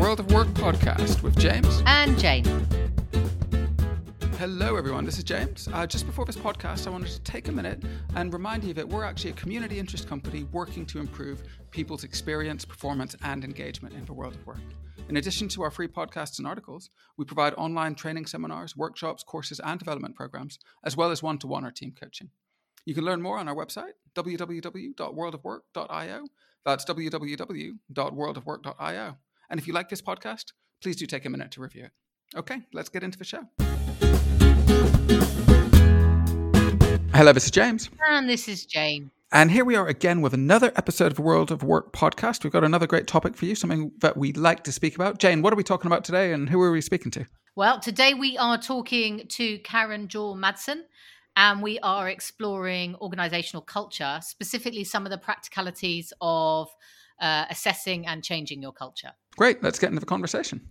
World of Work podcast with James and Jane. Hello, everyone. This is James. Uh, just before this podcast, I wanted to take a minute and remind you that we're actually a community interest company working to improve people's experience, performance, and engagement in the world of work. In addition to our free podcasts and articles, we provide online training seminars, workshops, courses, and development programs, as well as one to one or team coaching. You can learn more on our website, www.worldofwork.io. That's www.worldofwork.io. And if you like this podcast, please do take a minute to review it. Okay, let's get into the show. Hello, this is James. And this is Jane. And here we are again with another episode of the World of Work podcast. We've got another great topic for you, something that we like to speak about. Jane, what are we talking about today and who are we speaking to? Well, today we are talking to Karen Jaw-Madson and we are exploring organizational culture, specifically some of the practicalities of uh, assessing and changing your culture. Great, let's get into the conversation.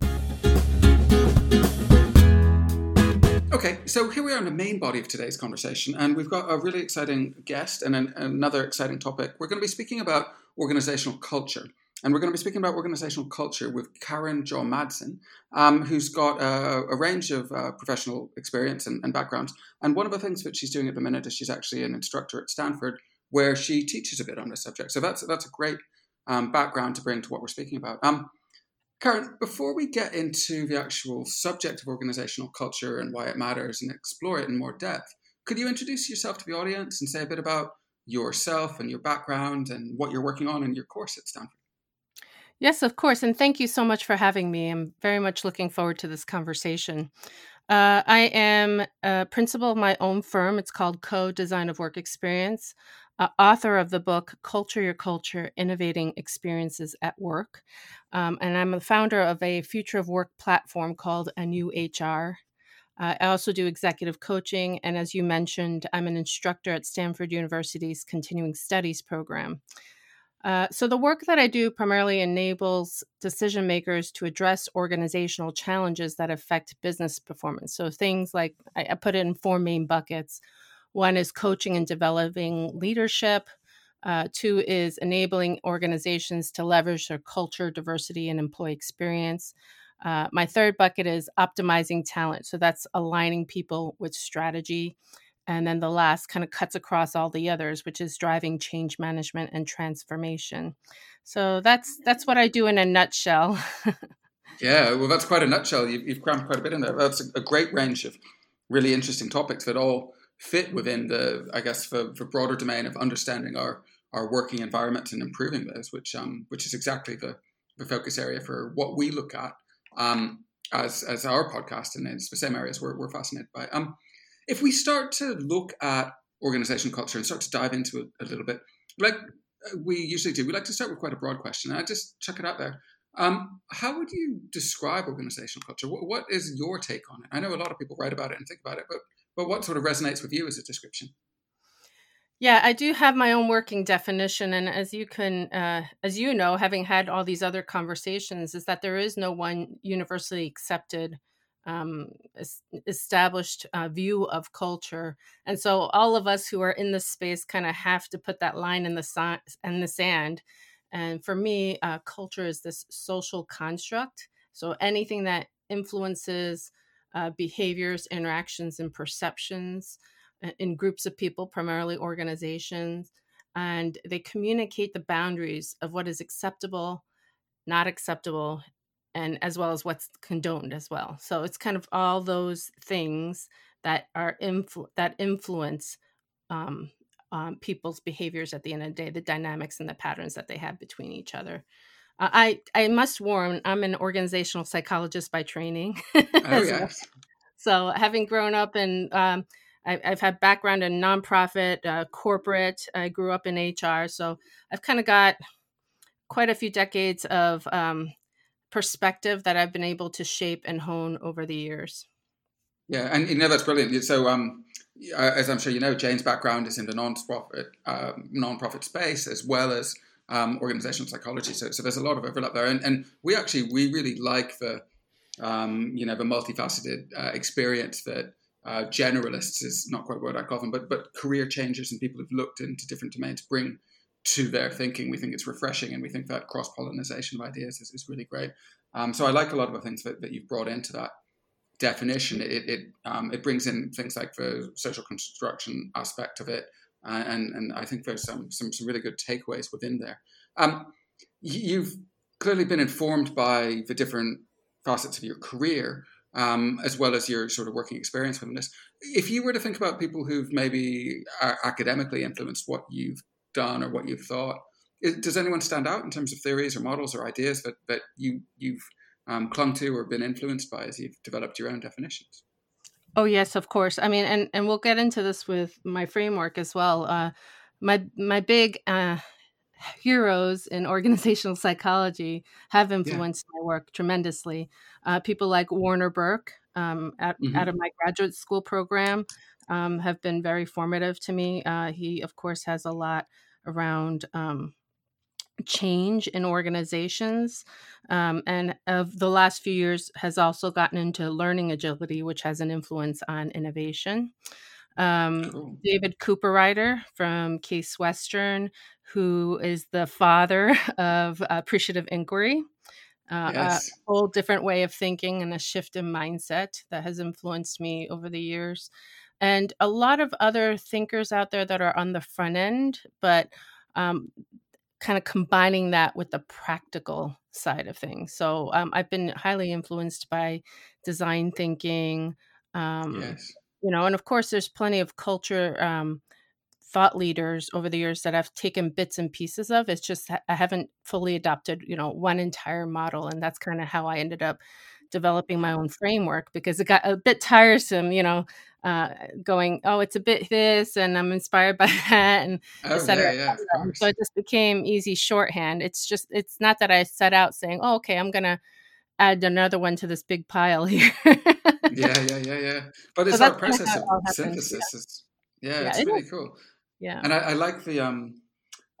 Okay, so here we are in the main body of today's conversation, and we've got a really exciting guest and an, another exciting topic. We're going to be speaking about organizational culture, and we're going to be speaking about organizational culture with Karen Jaw-Madson, um, who's got a, a range of uh, professional experience and, and backgrounds. And one of the things that she's doing at the minute is she's actually an instructor at Stanford, where she teaches a bit on this subject. So that's that's a great um, background to bring to what we're speaking about. Um, Karen, before we get into the actual subject of organizational culture and why it matters and explore it in more depth, could you introduce yourself to the audience and say a bit about yourself and your background and what you're working on in your course at Stanford? Yes, of course. And thank you so much for having me. I'm very much looking forward to this conversation. Uh, I am a principal of my own firm. It's called Co Design of Work Experience uh, author of the book Culture Your Culture Innovating Experiences at Work. Um, and I'm the founder of a future of work platform called A New HR. Uh, I also do executive coaching. And as you mentioned, I'm an instructor at Stanford University's Continuing Studies program. Uh, so, the work that I do primarily enables decision makers to address organizational challenges that affect business performance. So, things like I, I put it in four main buckets one is coaching and developing leadership. Uh, two is enabling organizations to leverage their culture, diversity, and employee experience. Uh, my third bucket is optimizing talent. So that's aligning people with strategy. And then the last kind of cuts across all the others, which is driving change management and transformation. So that's that's what I do in a nutshell. yeah, well, that's quite a nutshell. You've, you've crammed quite a bit in there. That's a, a great range of really interesting topics that all fit within the, I guess, the, the broader domain of understanding our our working environment and improving those, which um, which is exactly the, the focus area for what we look at um, as as our podcast, and it's the same areas we're, we're fascinated by. Um, if we start to look at organization culture and start to dive into it a little bit, like we usually do, we like to start with quite a broad question. I just chuck it out there. Um, how would you describe organizational culture? What, what is your take on it? I know a lot of people write about it and think about it, but but what sort of resonates with you as a description? Yeah, I do have my own working definition, and as you can, uh, as you know, having had all these other conversations, is that there is no one universally accepted, um, established uh, view of culture, and so all of us who are in this space kind of have to put that line in the si- in the sand. And for me, uh, culture is this social construct. So anything that influences uh, behaviors, interactions, and perceptions uh, in groups of people, primarily organizations. And they communicate the boundaries of what is acceptable, not acceptable, and as well as what's condoned as well. So it's kind of all those things that are influ- that influence um, um, people's behaviors at the end of the day, the dynamics and the patterns that they have between each other. I I must warn, I'm an organizational psychologist by training. oh yes. So having grown up in, um, I, have had background in nonprofit, uh, corporate. I grew up in HR, so I've kind of got quite a few decades of um, perspective that I've been able to shape and hone over the years. Yeah, and you know that's brilliant. So, um, as I'm sure you know, Jane's background is in the non-profit uh, non-profit space as well as um, organizational psychology. So, so there's a lot of overlap there, and, and we actually we really like the um, you know the multifaceted uh, experience that uh, generalists is not quite what I call them, but but career changers and people who've looked into different domains bring to their thinking. We think it's refreshing, and we think that cross pollination of ideas is, is really great. Um, so I like a lot of the things that, that you've brought into that definition. It it um, it brings in things like the social construction aspect of it, and and I think there's some some, some really good takeaways within there. Um, you've clearly been informed by the different facets of your career um, as well as your sort of working experience within this. If you were to think about people who've maybe academically influenced what you've done or what you've thought, does anyone stand out in terms of theories or models or ideas that, that you, you've um, clung to or been influenced by as you've developed your own definitions? Oh yes, of course. I mean, and and we'll get into this with my framework as well. Uh, my my big uh, heroes in organizational psychology have influenced yeah. my work tremendously. Uh, people like Warner Burke um, at, mm-hmm. out of my graduate school program um, have been very formative to me. Uh, he, of course, has a lot around um, change in organizations um, and of the last few years has also gotten into learning agility which has an influence on innovation um, cool. David Cooperrider from Case Western, who is the father of appreciative inquiry. Uh, yes. A whole different way of thinking and a shift in mindset that has influenced me over the years. And a lot of other thinkers out there that are on the front end, but um, kind of combining that with the practical side of things. So um, I've been highly influenced by design thinking, um, yes you know and of course there's plenty of culture um, thought leaders over the years that I've taken bits and pieces of. It's just I haven't fully adopted, you know, one entire model, and that's kind of how I ended up developing my own framework because it got a bit tiresome, you know, uh, going, oh, it's a bit this, and I'm inspired by that, and oh, etc. Yeah, yeah, so it just became easy shorthand. It's just it's not that I set out saying, oh, okay, I'm gonna add another one to this big pile here. yeah, yeah, yeah, yeah. But it's so our process of synthesis. Yeah, yeah, yeah it's it really is. cool. Yeah, and I, I, like the um,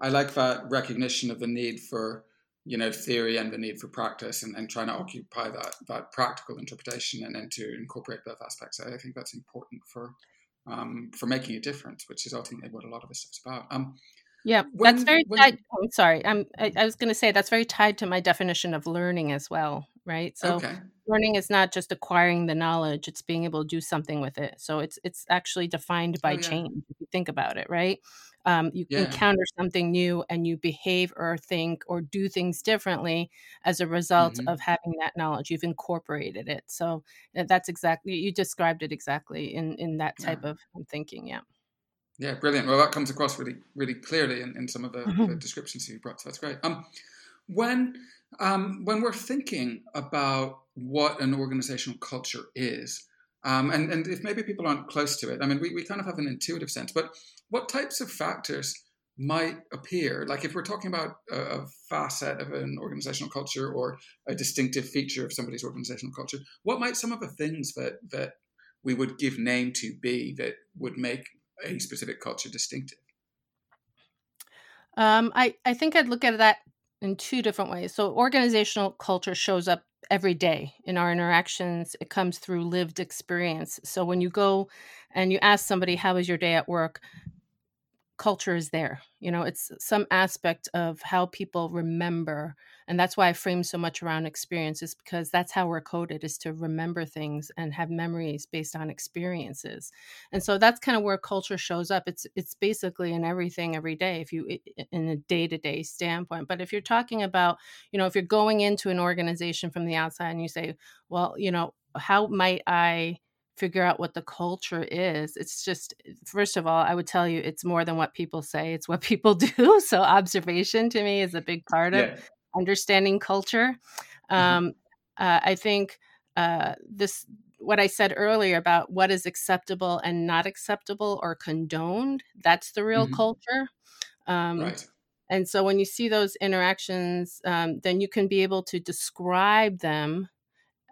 I like that recognition of the need for you know theory and the need for practice, and, and trying to occupy that that practical interpretation, and then to incorporate both aspects. I think that's important for um, for making a difference, which is ultimately what a lot of this stuff's about. Um, yeah, when, that's very when, tied. Oh, sorry, I'm. I, I was going to say that's very tied to my definition of learning as well, right? So okay. learning is not just acquiring the knowledge; it's being able to do something with it. So it's it's actually defined by oh, yeah. change. If you think about it, right? Um, you yeah. encounter something new and you behave or think or do things differently as a result mm-hmm. of having that knowledge. You've incorporated it. So that's exactly you described it exactly in in that type yeah. of thinking. Yeah. Yeah, brilliant. Well, that comes across really, really clearly in, in some of the, mm-hmm. the descriptions you brought. So that's great. Um, when um, when we're thinking about what an organizational culture is, um, and, and if maybe people aren't close to it, I mean, we, we kind of have an intuitive sense, but what types of factors might appear? Like if we're talking about a, a facet of an organizational culture or a distinctive feature of somebody's organizational culture, what might some of the things that, that we would give name to be that would make a specific culture distinctive? Um, I, I think I'd look at that in two different ways. So, organizational culture shows up every day in our interactions, it comes through lived experience. So, when you go and you ask somebody, How was your day at work? Culture is there. You know, it's some aspect of how people remember. And that's why I frame so much around experiences because that's how we're coded is to remember things and have memories based on experiences. And so that's kind of where culture shows up. It's it's basically in everything every day if you in a day-to-day standpoint. But if you're talking about, you know, if you're going into an organization from the outside and you say, well, you know, how might I figure out what the culture is it's just first of all i would tell you it's more than what people say it's what people do so observation to me is a big part of understanding culture mm-hmm. um, uh, i think uh, this what i said earlier about what is acceptable and not acceptable or condoned that's the real mm-hmm. culture um, right. and so when you see those interactions um, then you can be able to describe them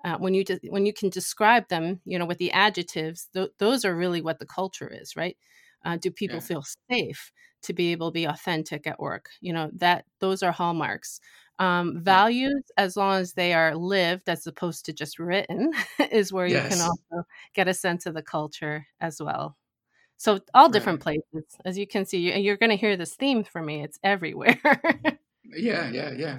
uh, when you de- when you can describe them, you know, with the adjectives, th- those are really what the culture is, right? Uh, do people yeah. feel safe to be able to be authentic at work? You know, that those are hallmarks. Um, values, as long as they are lived as opposed to just written, is where yes. you can also get a sense of the culture as well. So all different right. places, as you can see, you're going to hear this theme from me. It's everywhere. yeah, yeah, yeah.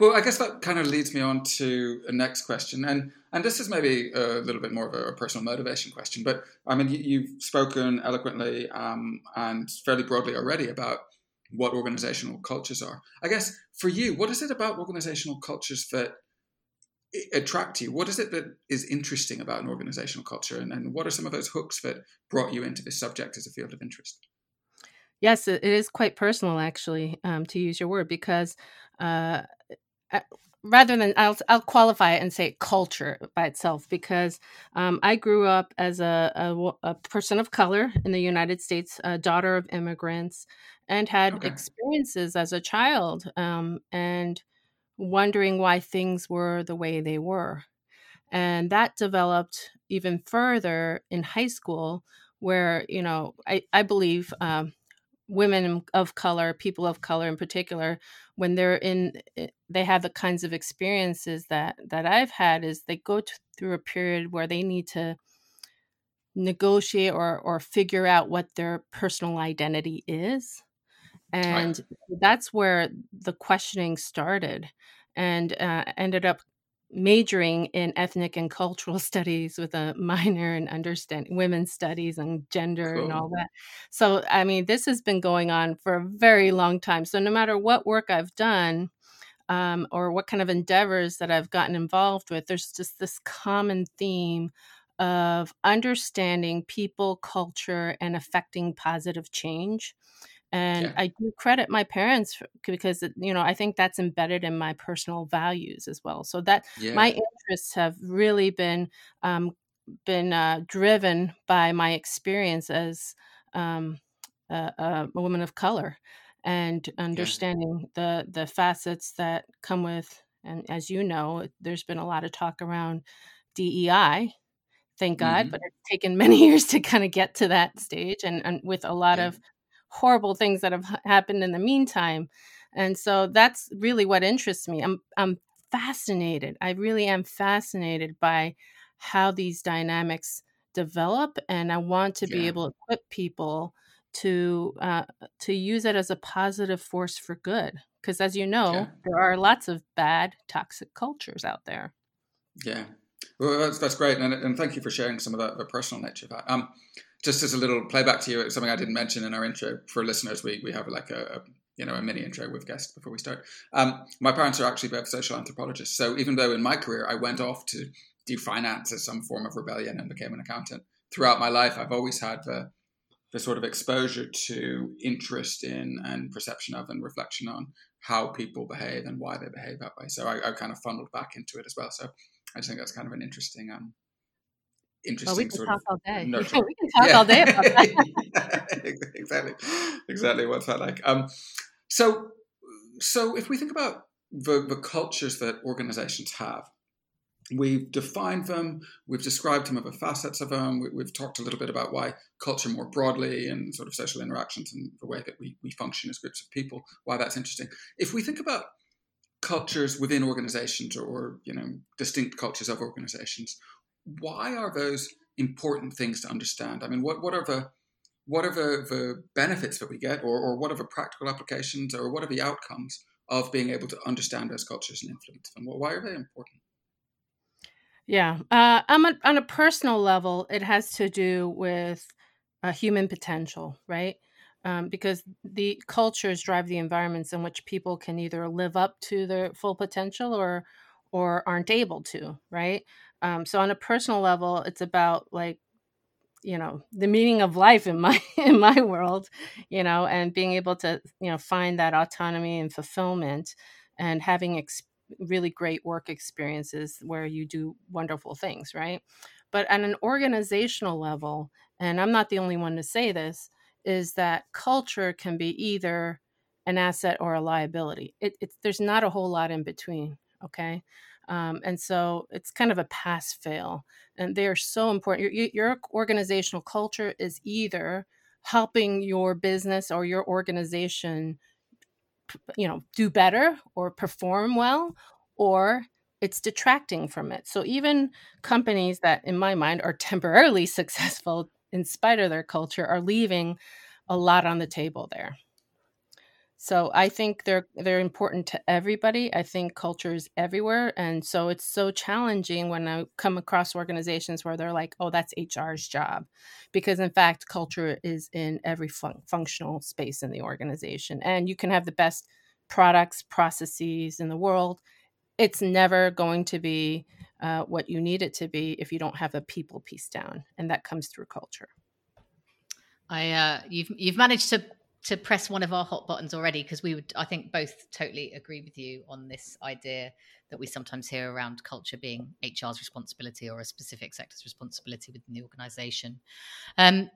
Well, I guess that kind of leads me on to a next question, and and this is maybe a little bit more of a, personal motivation question. But I mean, you, have spoken eloquently um, and fairly broadly already about what organizational cultures are. I guess for you, what is it about organizational cultures that attract you? What is it that is interesting about an organizational culture, and, and what are some of those hooks that brought you into this subject as a field of interest? Yes, it is quite personal, actually, um, to use your word, because uh, rather than I'll I'll qualify it and say culture by itself because um, I grew up as a, a, a person of color in the United States, a daughter of immigrants, and had okay. experiences as a child um, and wondering why things were the way they were, and that developed even further in high school where you know I I believe. Um, women of color, people of color in particular, when they're in, eh, they have the kinds of experiences that that I've had. Is they go t- through a period where they need to negotiate or or figure out what their personal identity is, and right. that's where the questioning started, and uh, ended up majoring in ethnic and cultural studies with a minor in understanding women's studies and gender cool. and all that. So, I mean, this has been going on for a very long time. So, no matter what work I've done, um, or what kind of endeavors that I've gotten involved with, there's just this common theme of understanding people, culture, and affecting positive change and yeah. i do credit my parents because you know i think that's embedded in my personal values as well so that yeah. my interests have really been um, been uh, driven by my experience as um, a, a, woman of color and understanding yeah. the the facets that come with and as you know there's been a lot of talk around dei thank god mm-hmm. but it's taken many years to kind of get to that stage and, and with a lot of horrible things that have happened in the meantime. And so that's really what interests me. I'm I'm fascinated. I really am fascinated by how these dynamics develop, and I want to be able to equip people to uh, to use it as a positive force for good. Because as you know, yeah. there are lots of bad, toxic cultures out there. Yeah, well, that's that's great, and, and thank you for sharing some of the, the personal nature of that. Um, just as a little playback to you, something I didn't mention in our intro for listeners, we, we have like a, a you know a mini intro with guests before we start. Um, my parents are actually both social anthropologists, so even though in my career I went off to do finance as some form of rebellion and became an accountant, throughout my life I've always had the the sort of exposure to interest in and perception of and reflection on how people behave and why they behave that way. So I, I kind of funneled back into it as well. So I just think that's kind of an interesting um, interesting well, we can talk all day. we can talk yeah. all day about that. exactly, exactly. What's that like? Um, so, so if we think about the, the cultures that organizations have, we've defined them, we've described some of the facets of them, we, have talked a little bit about why culture more broadly and sort of social interactions and the way that we, we function as groups of people, why that's interesting. If we think about cultures within organizations or, or you know distinct cultures of organizations why are those important things to understand? I mean, what, what are the what are the, the benefits that we get, or, or what are the practical applications, or what are the outcomes of being able to understand those cultures and influence them? Why are they important? Yeah, uh, on, a, on a personal level, it has to do with uh, human potential, right? Um, because the cultures drive the environments in which people can either live up to their full potential or or aren't able to, right? Um, so on a personal level, it's about like you know the meaning of life in my in my world you know and being able to you know find that autonomy and fulfillment and having ex- really great work experiences where you do wonderful things right? But at an organizational level and i'm not the only one to say this is that culture can be either an asset or a liability. It, it's there's not a whole lot in between okay um, and so it's kind of a pass fail. And they are so important. Your, your organizational culture is either helping your business or your organization you know do better or perform well or it's detracting from it so even companies that in my mind are temporarily successful in spite of their culture are leaving a lot on the table there So I think they're they're important to everybody. I think culture is everywhere, and so it's so challenging when I come across organizations where they're like, "Oh, that's HR's job," because in fact, culture is in every fun- functional space in the organization, and you can have the best products, processes in the world. It's never going to be uh, what you need it to be if you don't have a people piece down, and that comes through culture. I uh, you've you've managed to to press one of our hot buttons already because we would I think both totally agree with you on this idea that we sometimes hear around culture being HR's responsibility or a specific sector's responsibility within the organization. Um,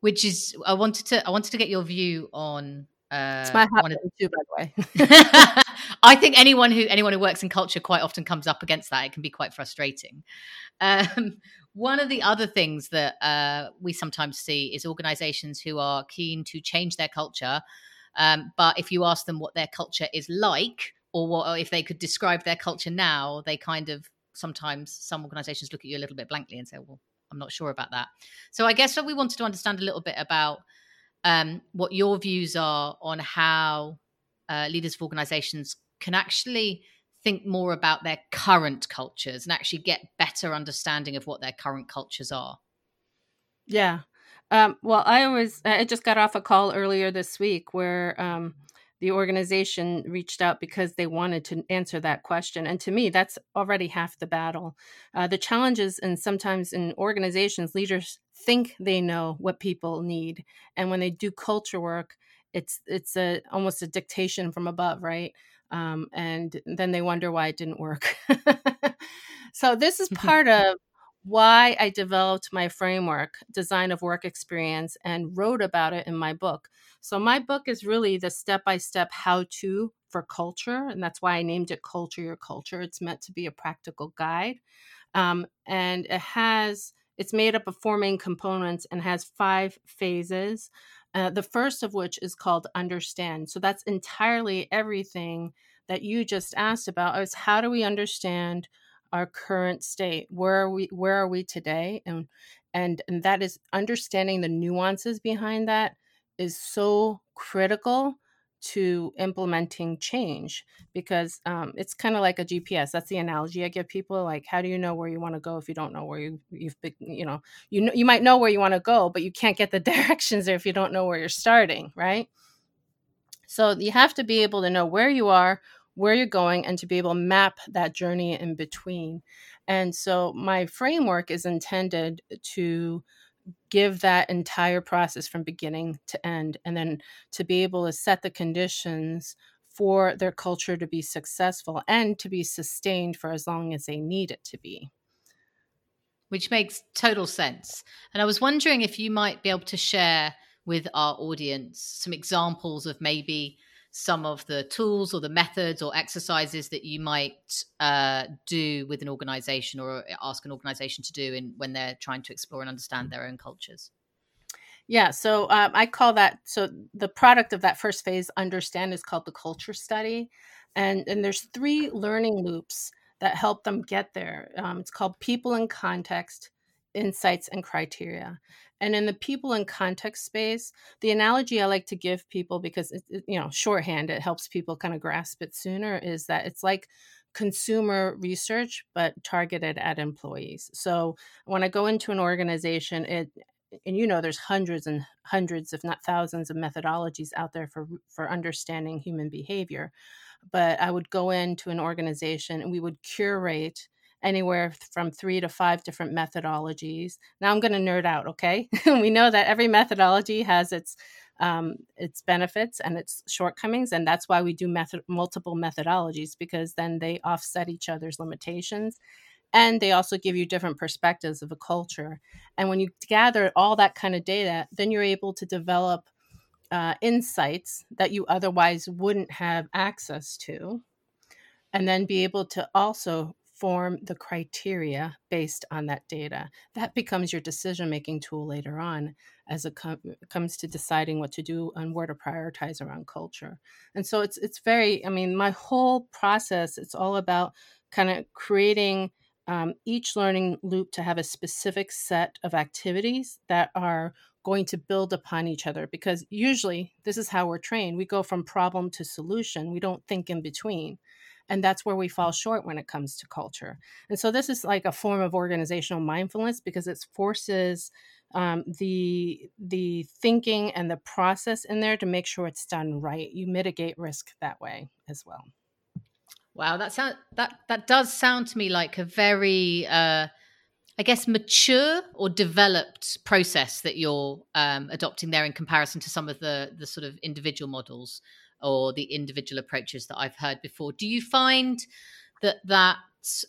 which is I wanted to I wanted to get your view on uh, it's my button too, by the way. I think anyone who anyone who works in culture quite often comes up against that. It can be quite frustrating. Um, one of the other things that uh, we sometimes see is organizations who are keen to change their culture. Um, but if you ask them what their culture is like, or what, or if they could describe their culture now, they kind of sometimes some organizations look at you a little bit blankly and say, "Well, I'm not sure about that." So I guess what we wanted to understand a little bit about um, what your views are on how uh, leaders of organizations can actually think more about their current cultures and actually get better understanding of what their current cultures are. Yeah. Um, well i always i just got off a call earlier this week where um, the organization reached out because they wanted to answer that question. And to me that's already half the battle. Uh, the challenges and sometimes in organizations leaders think they know what people need. And when they do culture work it's it's a almost a dictation from above right um, and then they wonder why it didn't work. so this is mm-hmm. part of why I developed my framework, design of work experience, and wrote about it in my book. So my book is really the step-by-step how-to for culture, and that's why I named it Culture Your Culture. It's meant to be a practical guide, um, and it has it's made up of four main components and has five phases. Uh, the first of which is called understand. So that's entirely everything that you just asked about is how do we understand our current state? Where are we where are we today? And and and that is understanding the nuances behind that is so critical to implementing change because um, it's kind of like a GPS. That's the analogy I give people. Like, how do you know where you want to go if you don't know where you you've been, you know you know you might know where you want to go, but you can't get the directions there if you don't know where you're starting, right? So you have to be able to know where you are, where you're going, and to be able to map that journey in between. And so my framework is intended to give that entire process from beginning to end and then to be able to set the conditions for their culture to be successful and to be sustained for as long as they need it to be which makes total sense and i was wondering if you might be able to share with our audience some examples of maybe some of the tools or the methods or exercises that you might uh, do with an organization or ask an organization to do in when they're trying to explore and understand their own cultures? Yeah so um, i call that so the product of that first phase understand is called the culture study. And and there's three learning loops that help them get there. Um, it's called people and context insights and criteria and in the people and context space, the analogy I like to give people because it, it, you know shorthand it helps people kind of grasp it sooner is that it's like consumer research but targeted at employees. So when I go into an organization, it and you know there's hundreds and hundreds if not thousands of methodologies out there for for understanding human behavior but i would go into an organization and we would curate anywhere from three to five different methodologies. Now I'm going to nerd out, okay? we know that every methodology has its um, its benefits and its shortcomings, and that's why we do method multiple methodologies because then they offset each other's limitations, and they also give you different perspectives of a culture. And when you gather all that kind of data, then you're able to develop uh, insights that you otherwise wouldn't have access to and then be able to also form the criteria based on that data. That becomes your decision making tool later on as it com- comes to deciding what to do and where to prioritize around culture. And so it's it's very I mean my whole process it's all about kind of creating um, each learning loop to have a specific set of activities that are going to build upon each other because usually this is how we're trained. We go from problem to solution. We don't think in between. And that's where we fall short when it comes to culture. And so this is like a form of organizational mindfulness because it forces um, the the thinking and the process in there to make sure it's done right. You mitigate risk that way as well. Wow, that sound that that does sound to me like a very uh I guess mature or developed process that you're um, adopting there in comparison to some of the the sort of individual models or the individual approaches that I've heard before. Do you find that that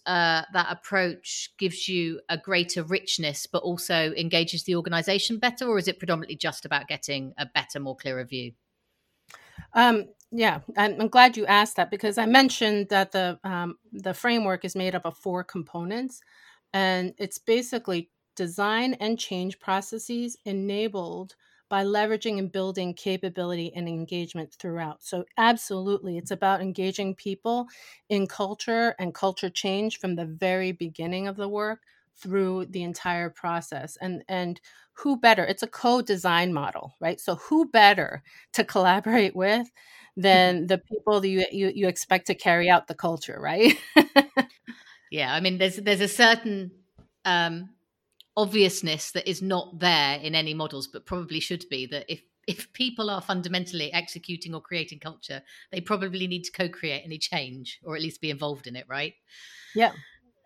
uh, that approach gives you a greater richness, but also engages the organization better, or is it predominantly just about getting a better, more clearer view? Um, yeah, I'm, I'm, glad you asked that because I mentioned that the um, the framework is made up of four components, and it's basically design and change processes enabled by leveraging and building capability and engagement throughout. So, absolutely, it's about engaging people in culture and culture change from the very beginning of the work through the entire process. And and who better? It's a co-design model, right? So, who better to collaborate with mm-hmm. than the people that you you, you expect to carry out the culture, right? yeah, I mean, there's there's a certain um, obviousness that is not there in any models, but probably should be that if if people are fundamentally executing or creating culture, they probably need to co-create any change or at least be involved in it, right? Yeah.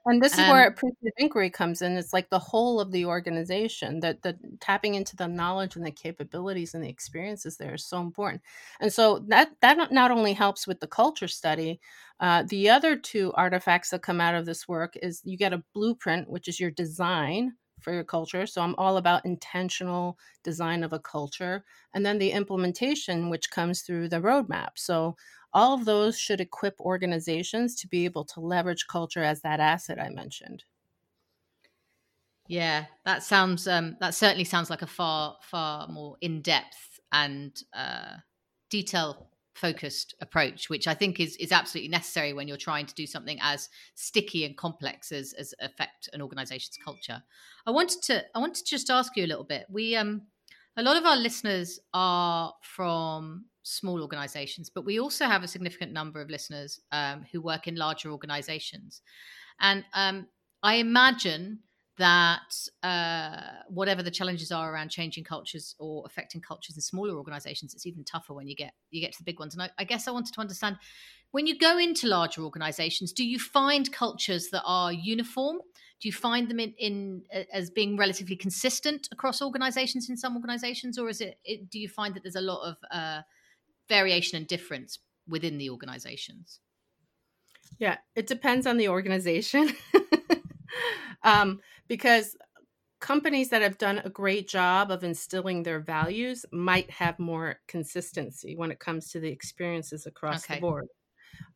And this is um, where appreciative inquiry comes in. It's like the whole of the organization that the tapping into the knowledge and the capabilities and the experiences there is so important. And so that that not only helps with the culture study, uh, the other two artifacts that come out of this work is you get a blueprint, which is your design for your culture. So I'm all about intentional design of a culture. And then the implementation, which comes through the roadmap. So all of those should equip organizations to be able to leverage culture as that asset I mentioned. Yeah, that sounds um, that certainly sounds like a far far more in depth and uh, detail focused approach, which I think is is absolutely necessary when you're trying to do something as sticky and complex as as affect an organization's culture. I wanted to I wanted to just ask you a little bit. We um a lot of our listeners are from small organizations, but we also have a significant number of listeners um, who work in larger organizations, and um, I imagine that uh, whatever the challenges are around changing cultures or affecting cultures in smaller organizations it's even tougher when you get you get to the big ones. And I, I, guess i wanted to understand when you go into larger organizations do you find cultures that are uniform? Do you find them in, in as being relatively consistent across organizations in some organizations? Or is it, it do you find that there's a lot of uh, variation and difference within the organizations? Yeah it depends on the organization. Um, because companies that have done a great job of instilling their values might have more consistency when it comes to the experiences across okay. the board.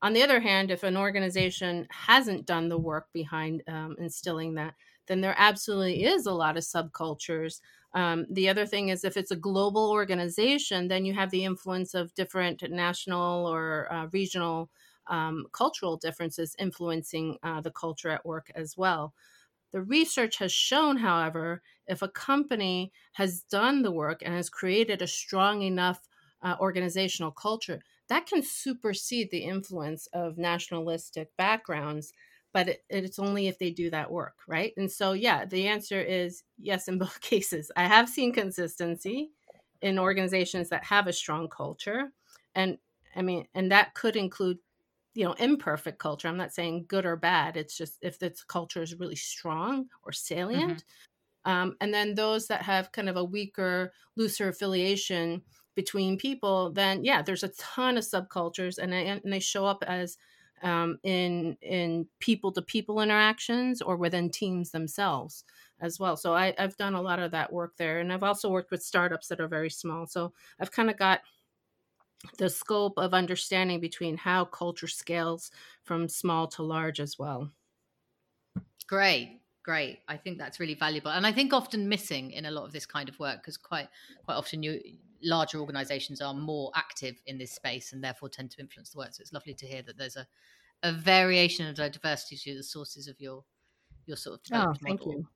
On the other hand, if an organization hasn't done the work behind um, instilling that, then there absolutely is a lot of subcultures. Um, the other thing is, if it's a global organization, then you have the influence of different national or uh, regional um, cultural differences influencing uh, the culture at work as well. The research has shown, however, if a company has done the work and has created a strong enough uh, organizational culture, that can supersede the influence of nationalistic backgrounds. But it, it's only if they do that work, right? And so, yeah, the answer is yes in both cases. I have seen consistency in organizations that have a strong culture. And I mean, and that could include you know imperfect culture i'm not saying good or bad it's just if this culture is really strong or salient mm-hmm. um, and then those that have kind of a weaker looser affiliation between people then yeah there's a ton of subcultures and, and they show up as um, in in people to people interactions or within teams themselves as well so I, i've done a lot of that work there and i've also worked with startups that are very small so i've kind of got the scope of understanding between how culture scales from small to large as well. Great, great. I think that's really valuable, and I think often missing in a lot of this kind of work because quite quite often you larger organisations are more active in this space and therefore tend to influence the work. So it's lovely to hear that there's a a variation and a diversity to the sources of your your sort of oh, thank model. you.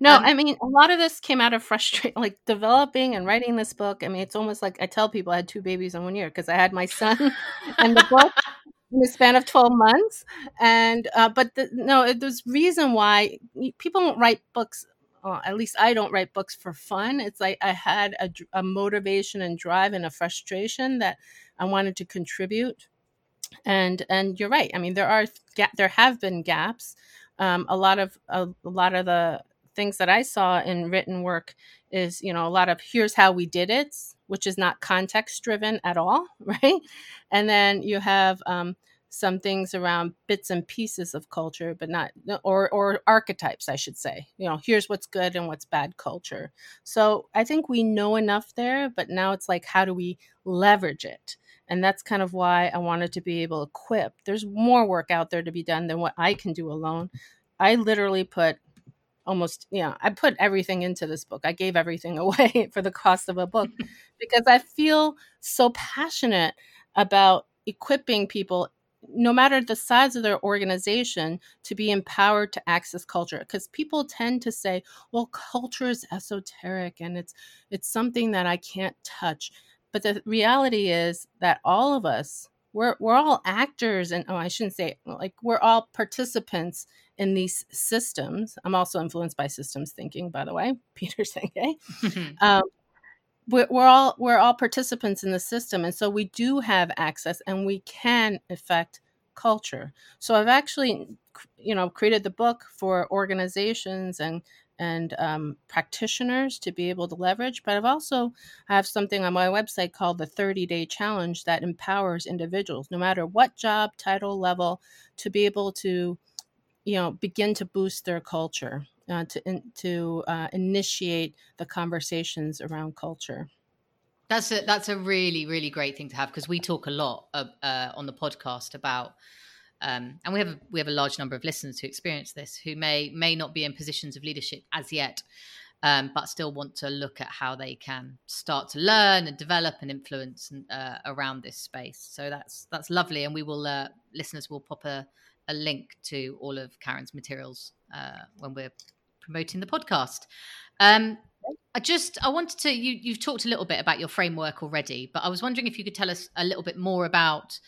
No, um, I mean a lot of this came out of frustration, like developing and writing this book. I mean, it's almost like I tell people I had two babies in one year because I had my son and the book in the span of twelve months. And uh, but the, no, there's reason why people don't write books. Well, at least I don't write books for fun. It's like I had a, a motivation and drive and a frustration that I wanted to contribute. And and you're right. I mean, there are there have been gaps. Um, a lot of a, a lot of the things that I saw in written work is, you know, a lot of here's how we did it, which is not context driven at all, right? And then you have um, some things around bits and pieces of culture, but not or or archetypes, I should say. You know, here's what's good and what's bad culture. So I think we know enough there, but now it's like how do we leverage it? And that's kind of why I wanted to be able to equip. There's more work out there to be done than what I can do alone. I literally put almost yeah i put everything into this book. I gave everything away for the cost of a book because i feel so passionate about equipping people no matter the size of their organization to be empowered to access culture. Because people tend to say well culture is esoteric and it's it's something that i can't touch. But the reality is that all of us we're we're all actors and oh I shouldn't say like we're all participants in these systems. I'm also influenced by systems thinking, by the way, Peter Senge. um, we're, we're all we're all participants in the system, and so we do have access, and we can affect culture. So I've actually, you know, created the book for organizations and and um, practitioners to be able to leverage. But I've also have something on my website called the 30 Day Challenge that empowers individuals, no matter what job, title, level, to be able to, you know, begin to boost their culture, uh, to in, to uh, initiate the conversations around culture. That's a that's a really really great thing to have because we talk a lot uh, on the podcast about um, and we have we have a large number of listeners who experience this who may may not be in positions of leadership as yet, um, but still want to look at how they can start to learn and develop and influence uh, around this space. So that's that's lovely, and we will uh, listeners will pop a, a link to all of Karen's materials uh, when we're promoting the podcast. Um, I just I wanted to you you've talked a little bit about your framework already, but I was wondering if you could tell us a little bit more about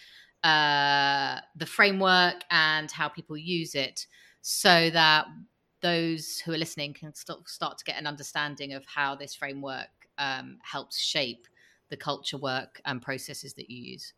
uh, the framework and how people use it so that those who are listening can st- start to get an understanding of how this framework um, helps shape the culture work and processes that you use.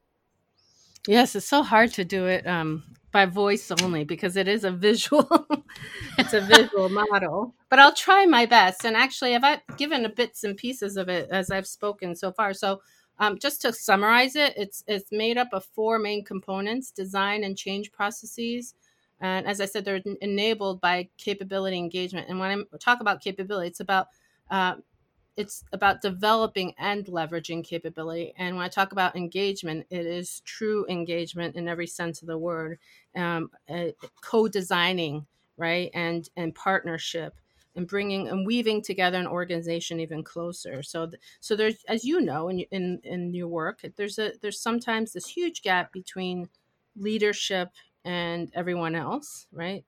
Yes, it's so hard to do it um, by voice only because it is a visual. it's a visual model, but I'll try my best. And actually, I've given bits and pieces of it as I've spoken so far. So um, just to summarize it, it's it's made up of four main components: design and change processes. And as I said, they're enabled by capability engagement. And when I talk about capability, it's about uh, it's about developing and leveraging capability. And when I talk about engagement, it is true engagement in every sense of the word, um, uh, co-designing, right, and and partnership and bringing and weaving together an organization even closer. So, so there's, as you know, in in in your work, there's a there's sometimes this huge gap between leadership and everyone else, right?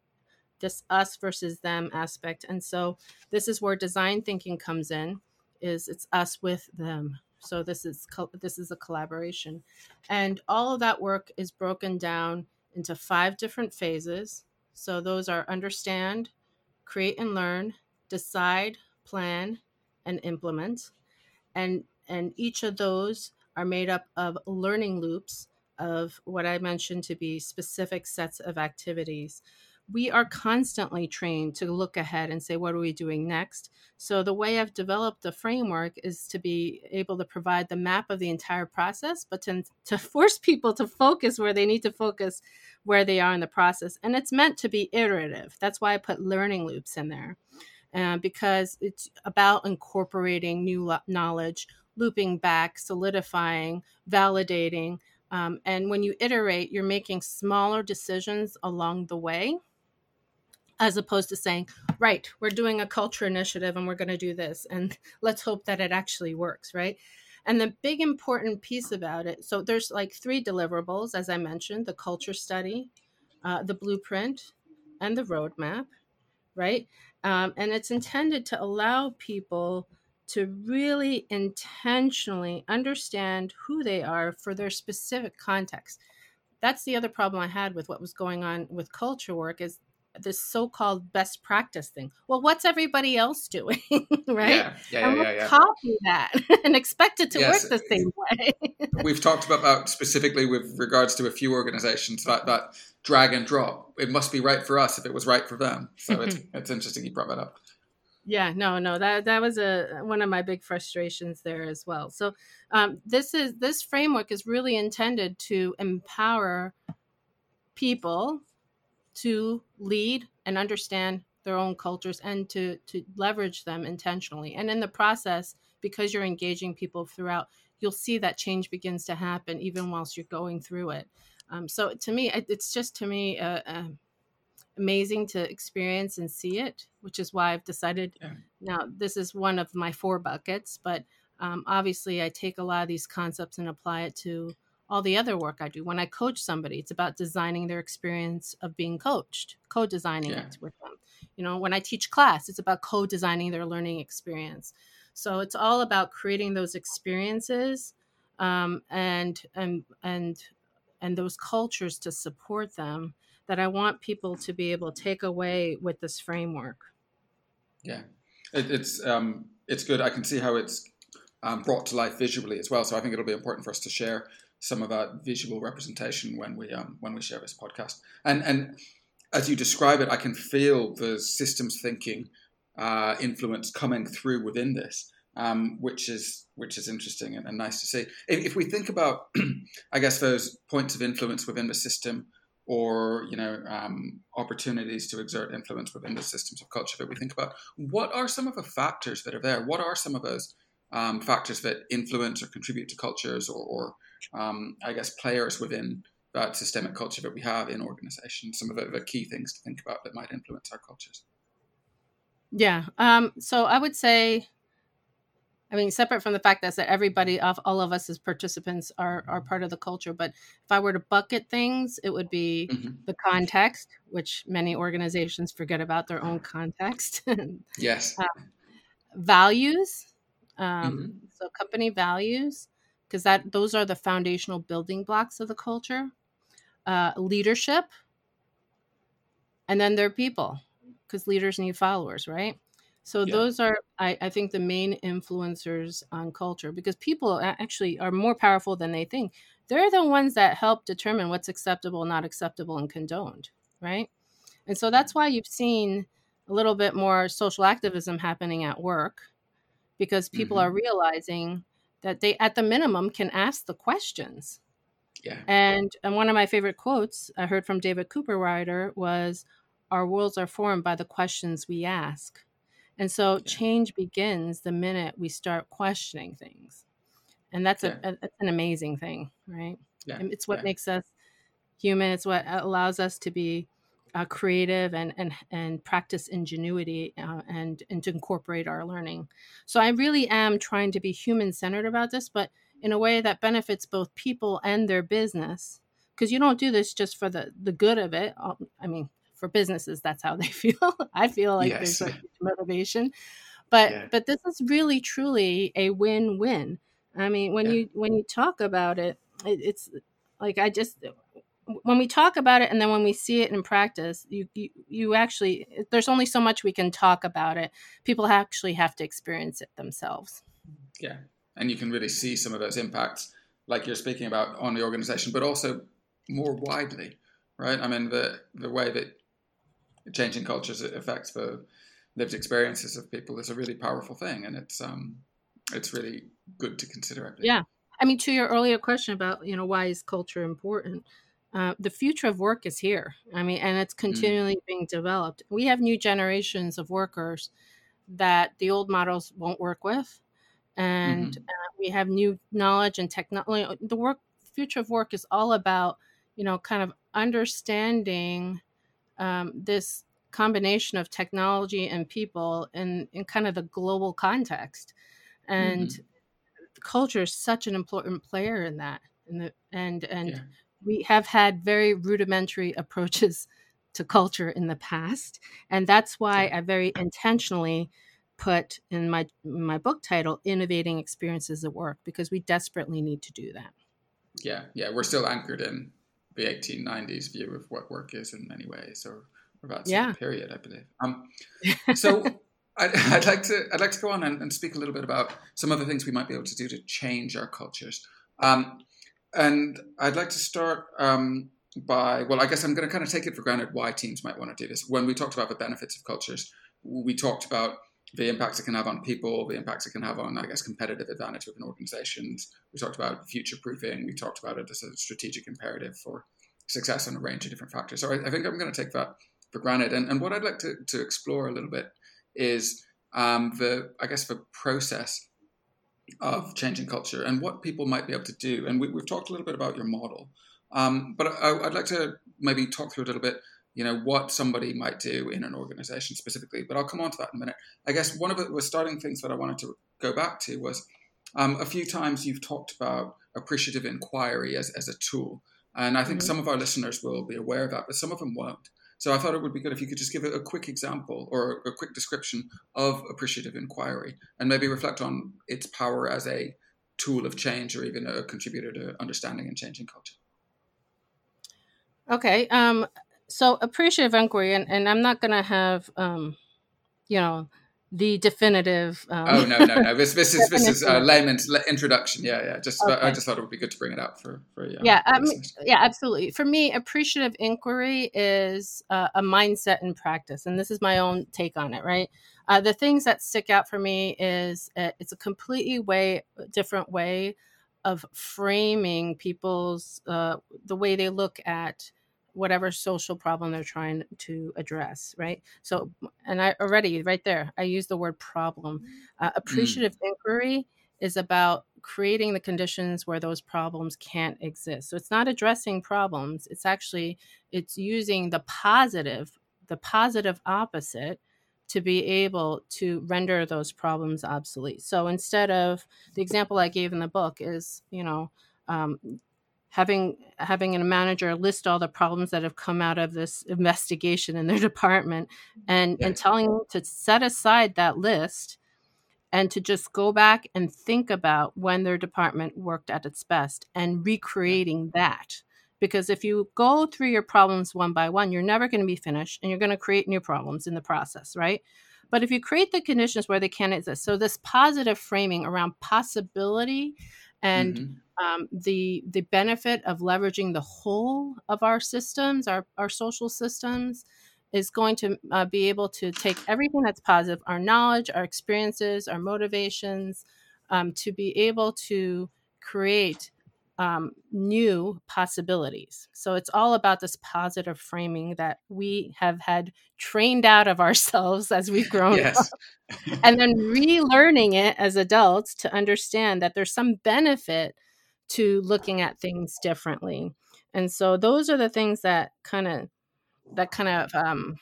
This us versus them aspect, and so this is where design thinking comes in. Is it's us with them. So this is this is a collaboration, and all of that work is broken down into five different phases. So those are understand, create and learn, decide, plan, and implement. And and each of those are made up of learning loops of what I mentioned to be specific sets of activities. We are constantly trained to look ahead and say, what are we doing next? So, the way I've developed the framework is to be able to provide the map of the entire process, but to, to force people to focus where they need to focus where they are in the process. And it's meant to be iterative. That's why I put learning loops in there. Uh, because it's about incorporating new lo- knowledge, looping back, solidifying, validating. Um, and when you iterate, you're making smaller decisions along the way, as opposed to saying, right, we're doing a culture initiative and we're going to do this. And let's hope that it actually works, right? And the big important piece about it so there's like three deliverables, as I mentioned the culture study, uh, the blueprint, and the roadmap, right? um, and it's intended to allow people to really intentionally understand who they are for their specific context that's the other problem i had with what was going on with culture work is this so-called best practice thing. Well, what's everybody else doing, right? Yeah, yeah, and yeah, let's yeah, yeah. copy that and expect it to Yes. work the same way. We've talked about that specifically with regards to a few organizations that that drag and drop. It must be right for us if it was right for them. So it's it's interesting you brought that up. yeah, no, no, that that was a one of my big frustrations there as well. So um, this is this framework is really intended to empower people to lead and understand their own cultures and to to leverage them intentionally and in the process because you're engaging people throughout you'll see that change begins to happen even whilst you're going through it um, so to me it- it's just to me uh, uh, amazing to experience and see it which is why i've decided Yeah. now this is one of my four buckets but um, obviously i take a lot of these concepts and apply it to all the other work I do. When I coach somebody, it's about designing their experience of being coached, co-designing Yeah. it with them. You know, when I teach class, it's about co-designing their learning experience. So it's all about creating those experiences um, and and and and those cultures to support them that I want people to be able to take away with this framework. Yeah, it, it's um, it's good. I can see how it's um, brought to life visually as well. So I think it'll be important for us to share some of that visual representation when we um, when we share this podcast. And and as you describe it, I can feel the systems thinking uh, influence coming through within this, um, which is which is interesting and, and nice to see. If, if we think about, I guess those points of influence within the system, or you know um, opportunities to exert influence within the systems of culture that we think about, what are some of the factors that are there? What are some of those um, factors that influence or contribute to cultures, or, or um, I guess players within that systemic culture that we have in organizations? Some of the, the key things to think about that might influence our cultures. Yeah. Um, so I would say, I mean, separate from the fact that that everybody, of all of us as participants, are are part of the culture. But if I were to bucket things, it would be Mhm. the context, which many organizations forget about their own context. Yes. values, um, Mhm. so company values, because that those are the foundational building blocks of the culture. Uh, leadership, and then there are people, because leaders need followers, right? So Yeah. those are, I, I think, the main influencers on culture because people actually are more powerful than they think. They're the ones that help determine what's acceptable, not acceptable, and condoned, right? And so that's why you've seen a little bit more social activism happening at work because people Mhm. are realizing that they, at the minimum, can ask the questions. Yeah. And and one of my favorite quotes I heard from David Cooperrider was, "Our worlds are formed by the questions we ask." And so Yeah. change begins the minute we start questioning things, and that's Yeah. a, a that's an amazing thing, right? Yeah. And it's what makes us human. It's what allows us to be uh, creative and and and practice ingenuity uh, and and to incorporate our learning. So I really am trying to be human centered about this, but in a way that benefits both people and their business. Because you don't do this just for the the good of it. Uh, I mean, for businesses, that's how they feel. I feel like Yes. there's a motivation, but Yeah. but this is really truly a win win. I mean, when Yeah. you when you talk about it, it, it's like I just when we talk about it and then when we see it in practice, you, you you actually there's only so much we can talk about it. People actually have to experience it themselves. Yeah. And you can really see some of those impacts, like you're speaking about, on the organization, but also more widely, right? I mean, the the way that changing cultures affects the lived experiences of people is a really powerful thing, and it's um, it's really good to consider. I. Yeah. I mean, to your earlier question about you know why is culture important, uh, the future of work is here. I mean, and it's continually being developed. We have new generations of workers that the old models won't work with, and uh, we have new knowledge and technology. The work future of work is all about you know kind of understanding um, this combination of technology and people in, in kind of the global context and culture is such an important player in that and the, and and Yeah. We have had very rudimentary approaches to culture in the past. And that's why I very intentionally put in my my book title innovating experiences at work because we desperately need to do that yeah yeah we're still anchored in the 1890s view of what work is in many ways or, that yeah. period i believe um, so I'd, I'd, like to i'd like to go on and, and, speak a little bit about some of the things we might be able to do to change our cultures um, and i'd like to start um, by well i guess i'm going to kind of take it for granted why teams might want to do this when we talked about the benefits of cultures we talked about the impacts it can have on people, the impacts it can have on, I guess, competitive advantage within organizations. We talked about future proofing. We talked about it as a strategic imperative for success on a range of different factors. So I, I think I'm going to take that for granted. And, and what I'd like to, to explore a little bit is um, the, I guess, the process of changing culture and what people might be able to do. And we, have talked a little bit about your model, um, but I, I'd like to maybe talk through a little bit you know what somebody might do in an organization specifically but i'll come on to that in a minute i guess one of the starting things that i wanted to go back to was um, a few times you've talked about appreciative inquiry as, as a tool and i think mm-hmm. some of our listeners will be aware of that but some of them won't so i thought it would be good if you could just give a, a quick example or a quick description of appreciative inquiry and maybe reflect on its power as a tool of change or even a contributor to understanding and changing culture Okay. Um, so appreciative inquiry, and, and I'm not going to have, um, you know, the definitive. Um, oh no, no, no! This this is this is a layman's introduction. Yeah, yeah. Just okay. I just thought it would be good to bring it up for for yeah. Yeah, um, yeah, absolutely. For me, appreciative inquiry is uh, a mindset and practice, and this is my own take on it. Right. Uh, the things that stick out for me is uh, it's a completely way different way of framing people's uh, the way they look at whatever social problem they're trying to address right so and i already right there i use the word problem uh, mm. appreciative mm. inquiry is about creating the conditions where those problems can't exist so it's not addressing problems it's actually it's using the positive the positive opposite to be able to render those problems obsolete so instead of the example i gave in the book is you know um, having having a manager list all the problems that have come out of this investigation in their department and yeah. and telling them to set aside that list and to just go back and think about when their department worked at its best and recreating that. Because if you go through your problems one by one you're never going to be finished and you're going to create new problems in the process right? But if you create the conditions where they can exist so this positive framing around possibility and mm-hmm um, the the benefit of leveraging the whole of our systems, our our social systems, is going to uh, be able to take everything that's positive, our knowledge, our experiences, our motivations, um, to be able to create um, new possibilities. So it's all about this positive framing that we have had trained out of ourselves as we've grown yes. up, and then relearning it as adults to understand that there's some benefit to looking at things differently. And so those are the things that kind of that kind of um,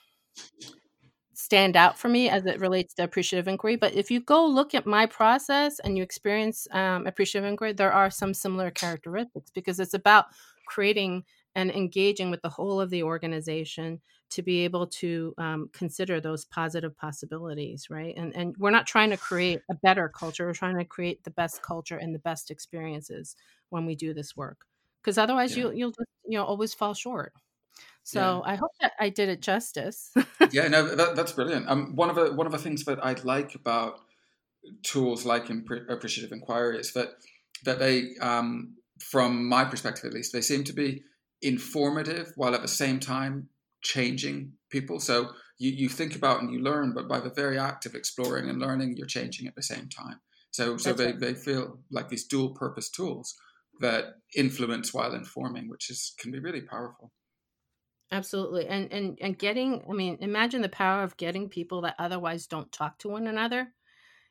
stand out for me as it relates to appreciative inquiry. But if you go look at my process and you experience um, appreciative inquiry, there are some similar characteristics because it's about creating and engaging with the whole of the organization to be able to um, consider those positive possibilities right and and we're not trying to create a better culture we're trying to create the best culture and the best experiences when we do this work because otherwise yeah. you you'll just you know always fall short so yeah. I hope that I did it justice. yeah, no, that, that's brilliant. Um, one of the one of the things that I like about tools like appreciative inquiry is that that they, um, from my perspective at least, they seem to be informative while at the same time changing people. So you, you think about and you learn, but by the very act of exploring and learning, you're changing at the same time. So so they, right. they feel like these dual purpose tools that influence while informing, which is can be really powerful. Absolutely. And and and getting I mean, imagine the power of getting people that otherwise don't talk to one another,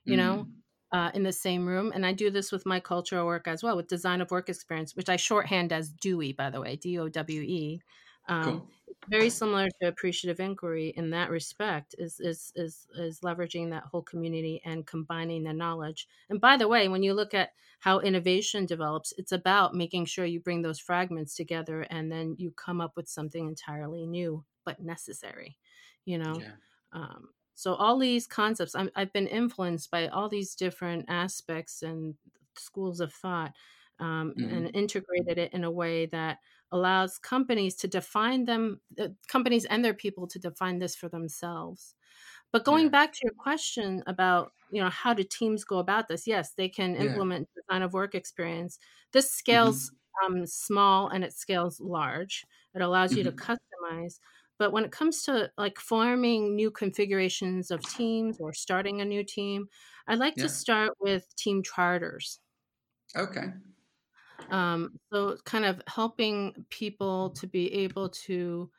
you mm. know, uh, in the same room. And I do this with my cultural work as well, with design of work experience, which I shorthand as DOWE, by the way, D O W E. Um, cool. Very similar to appreciative inquiry in that respect, is, is is is leveraging that whole community and combining the knowledge. And by the way, when you look at how innovation develops, it's about making sure you bring those fragments together and then you come up with something entirely new but necessary you know yeah. um, so all these concepts i have been influenced by all these different aspects and schools of thought um, mm-hmm. and integrated it in a way that allows companies to define them uh, companies and their people to define this for themselves but going yeah. back to your question about you know how do teams go about this yes they can implement yeah. design of work experience this mm-hmm. scales mm-hmm. um, small and it scales large it allows you mm-hmm. to customize but when it comes to like forming new configurations of teams or starting a new team i like yeah. to start with team charters okay um, so kind of helping people to be able to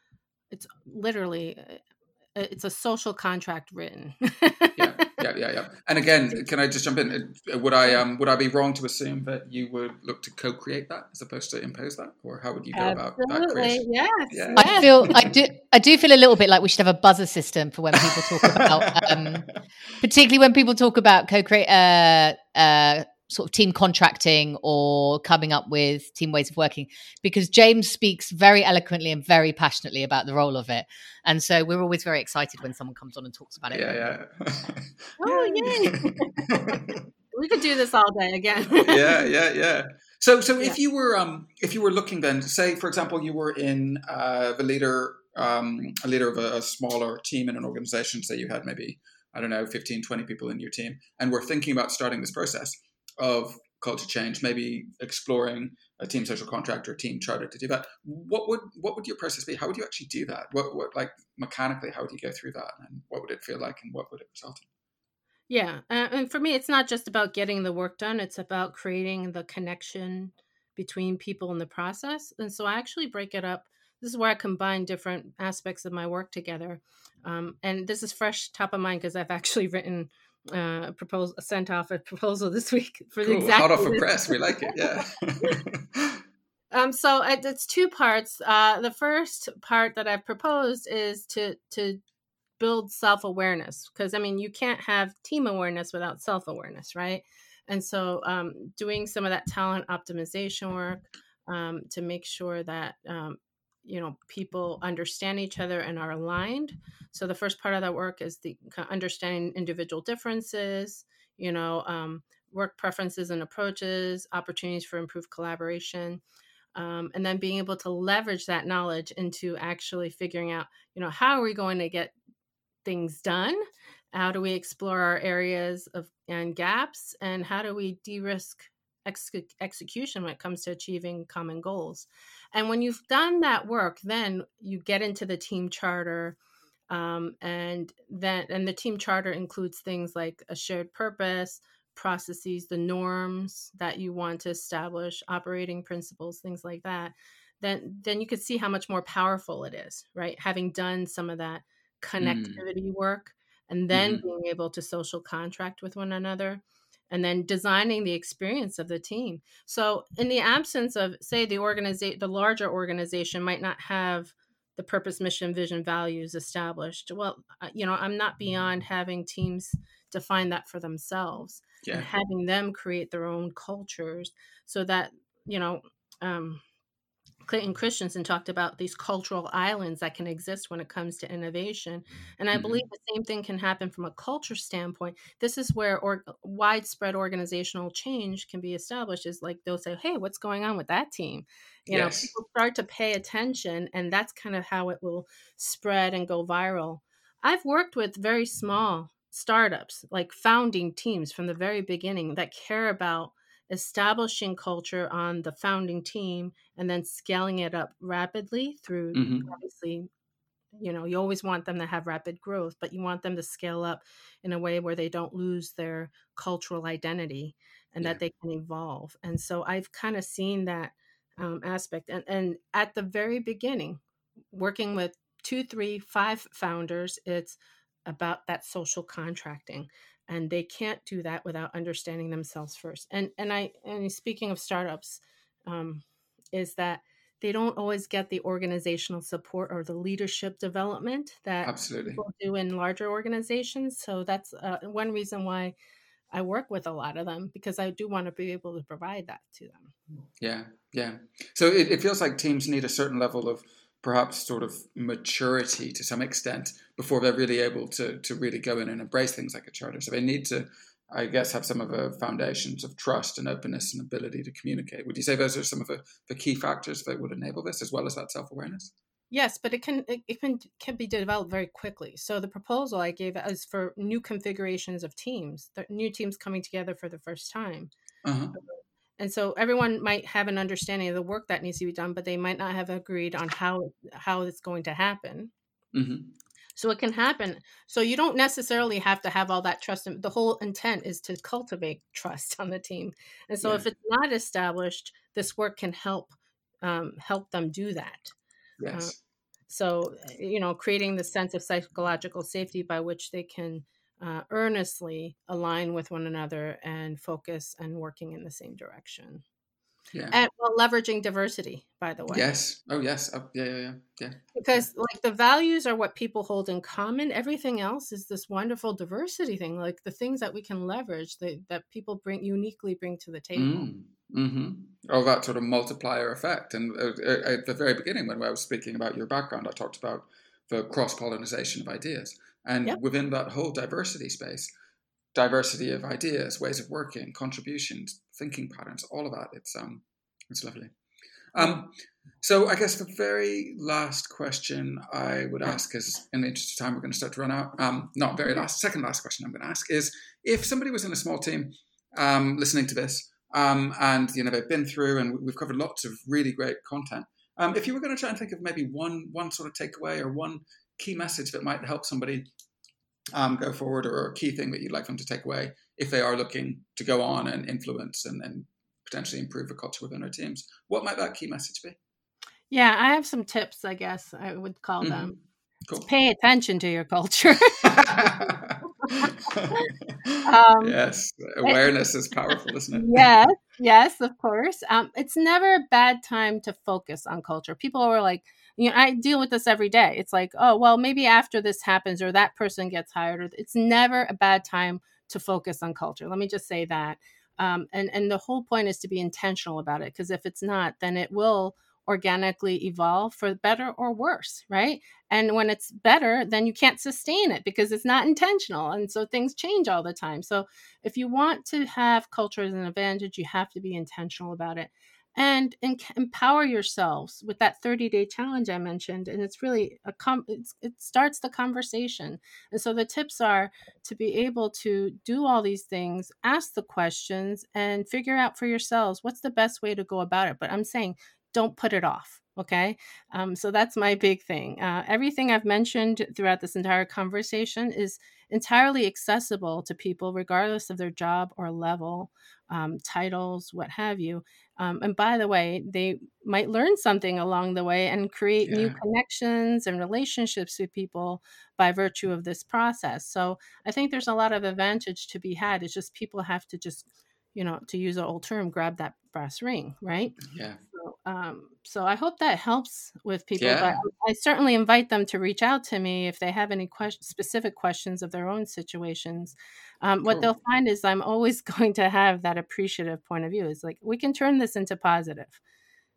it's literally uh, it's a social contract written. yeah, yeah, yeah, yeah. And again, can I just jump in? Uh, would I um would I be wrong to assume that you would look to co-create that as opposed to impose that, or how would you go Absolutely. about that? Creation? Yes. Yeah. I feel I do I do feel a little bit like we should have a buzzer system for when people talk about, um, particularly when people talk about co-create uh, uh, sort of team contracting or coming up with team ways of working because James speaks very eloquently and very passionately about the role of it. And so we're always very excited when someone comes on and talks about it. Yeah, yeah. oh, yay. we could do this all day again. yeah, yeah, yeah. So, so if you were, um, if you were looking then, say, for example, you were in uh, the leader, um, a leader of a, a smaller team in an organization, say you had maybe, I don't know, 15, 20 people in your team, and we're thinking about starting this process of culture change, maybe exploring a team social contract or a team charter to do that. What would what would your process be? How would you actually do that? What what like mechanically? How would you go through that? And what would it feel like? And what would it result in? Yeah, uh, and for me, it's not just about getting the work done. It's about creating the connection between people in the process. And so I actually break it up. This is where I combine different aspects of my work together. Um, and this is fresh top of mind because I've actually written uh, proposal sent off a proposal this week for cool. the exact hot off a press. We like it. Yeah. um. So it's two parts. Uh, the first part that I've proposed is to to build self awareness because I mean you can't have team awareness without self awareness, right? And so um, doing some of that talent optimization work um, to make sure that um, you know people understand each other and are aligned. So the first part of that work is the understanding individual differences you know um, work preferences and approaches opportunities for improved collaboration um, and then being able to leverage that knowledge into actually figuring out you know how are we going to get things done? How do we explore our areas of and gaps? And how do we de-risk ex- execution when it comes to achieving common goals. And when you've done that work, then you get into the team charter. Um, and then and the team charter includes things like a shared purpose processes the norms that you want to establish operating principles things like that then then you could see how much more powerful it is right having done some of that mm. connectivity mm. work and then mm. being able to social contract with one another and then designing the experience of the team. So, in the absence of, say, the organization, the larger organization might not have the purpose, mission, vision, values established. Well, you know, I'm not beyond having teams define that for themselves yeah. and having them create their own cultures so that you know um, Clayton Christensen talked about these cultural islands that can exist when it comes to innovation. And I mm-hmm. believe the same thing can happen from a culture standpoint. This is where or, widespread organizational change can be established is like they'll say, hey, what's going on with that team? You yes. know, people start to pay attention, and that's kind of how it will spread and go viral. I've worked with very small startups, like founding teams from the very beginning that care about establishing culture on the founding team and then scaling it up rapidly through mm-hmm. obviously you know you always want them to have rapid growth but you want them to scale up in a way where they don't lose their cultural identity and yeah. that they can evolve and so i've kind of seen that um, aspect and, and at the very beginning working with two three five founders it's about that social contracting and they can't do that without understanding themselves first. And and i and speaking of startups um, is that they don't always get the organizational support or the leadership development that absolutely. people do in larger organizations. So that's uh, one reason why i work with a lot of them because i do want to be able to provide that to them. Yeah yeah. So it, it feels like teams need a certain level of perhaps sort of maturity to some extent before they're really able to to really go in and embrace things like a charter. So they need to, I guess, have some of the foundations of trust and openness and ability to communicate. Would you say those are some of the, the key factors that would enable this, as well as that self awareness? Yes, but it can it, can can be developed very quickly. So the proposal I gave is for new configurations of teams, the new teams coming together for the first time. Uh-huh. And so everyone might have an understanding of the work that needs to be done, but they might not have agreed on how how it's going to happen. Mm-hmm. So it can happen. So you don't necessarily have to have all that trust. in, The whole intent is to cultivate trust on the team. And so yeah. if it's not established, this work can help um, help them do that. Uh, yes. Uh, so you know, creating the sense of psychological safety by which they can uh, earnestly align with one another and focus and working in the same direction. Yeah. And well, leveraging diversity, by the way. Yes. Oh, yes. Oh, yeah, yeah, yeah, yeah. Because like the values are what people hold in common. Everything else is this wonderful diversity thing, like the things that we can leverage that, that people bring uniquely bring to the table. Mm. Mm-hmm. Oh, that sort of multiplier effect. And uh, uh, at the very beginning, when I was speaking about your background, I talked about the cross pollination of ideas. And yep. within that whole diversity space, diversity of ideas, ways of working, contributions, thinking patterns, all of that, it's um, it's lovely. Um, so I guess the very last question I would ask is, in the interest of time, we're going to start to run out. Um, not very last, second last question I'm going to ask is, if somebody was in a small team um, listening to this, um, and you know they've been through, and we've covered lots of really great content. Um, if you were going to try and think of maybe one one sort of takeaway or one key message that might help somebody um, go forward or a key thing that you'd like them to take away if they are looking to go on and influence and, and potentially improve the culture within their teams, what might that key message be? Yeah, I have some tips, I guess I would call mm-hmm. them. Cool. Pay attention to your culture. um, yes, awareness is powerful, isn't it? yes, yes, of course. Um, it's never a bad time to focus on culture. People are like, you know, I deal with this every day. It's like, oh, well, maybe after this happens or that person gets hired, or it's never a bad time to focus on culture. Let me just say that. Um, and and the whole point is to be intentional about it because if it's not, then it will organically evolve for better or worse, right? And when it's better, then you can't sustain it because it's not intentional. And so things change all the time. So if you want to have culture as an advantage, you have to be intentional about it and, empower yourselves with that 30 day challenge I mentioned. And it's really a com- it starts the conversation. And so the tips are to be able to do all these things, ask the questions, and figure out for yourselves what's the best way to go about it. But I'm saying don't put it off. Okay. Um, so that's my big thing. Uh, everything I've mentioned throughout this entire conversation is entirely accessible to people, regardless of their job or level, um, titles, what have you. Um, and by the way, they might learn something along the way and create yeah. new connections and relationships with people by virtue of this process. So I think there's a lot of advantage to be had. It's just people have to just, you know, to use an old term, grab that brass ring, right? Yeah. So, um, so I hope that helps with people. Yeah. But I certainly invite them to reach out to me if they have any question, specific questions of their own situations. Um, cool. What they'll find is I'm always going to have that appreciative point of view. Is like we can turn this into positive.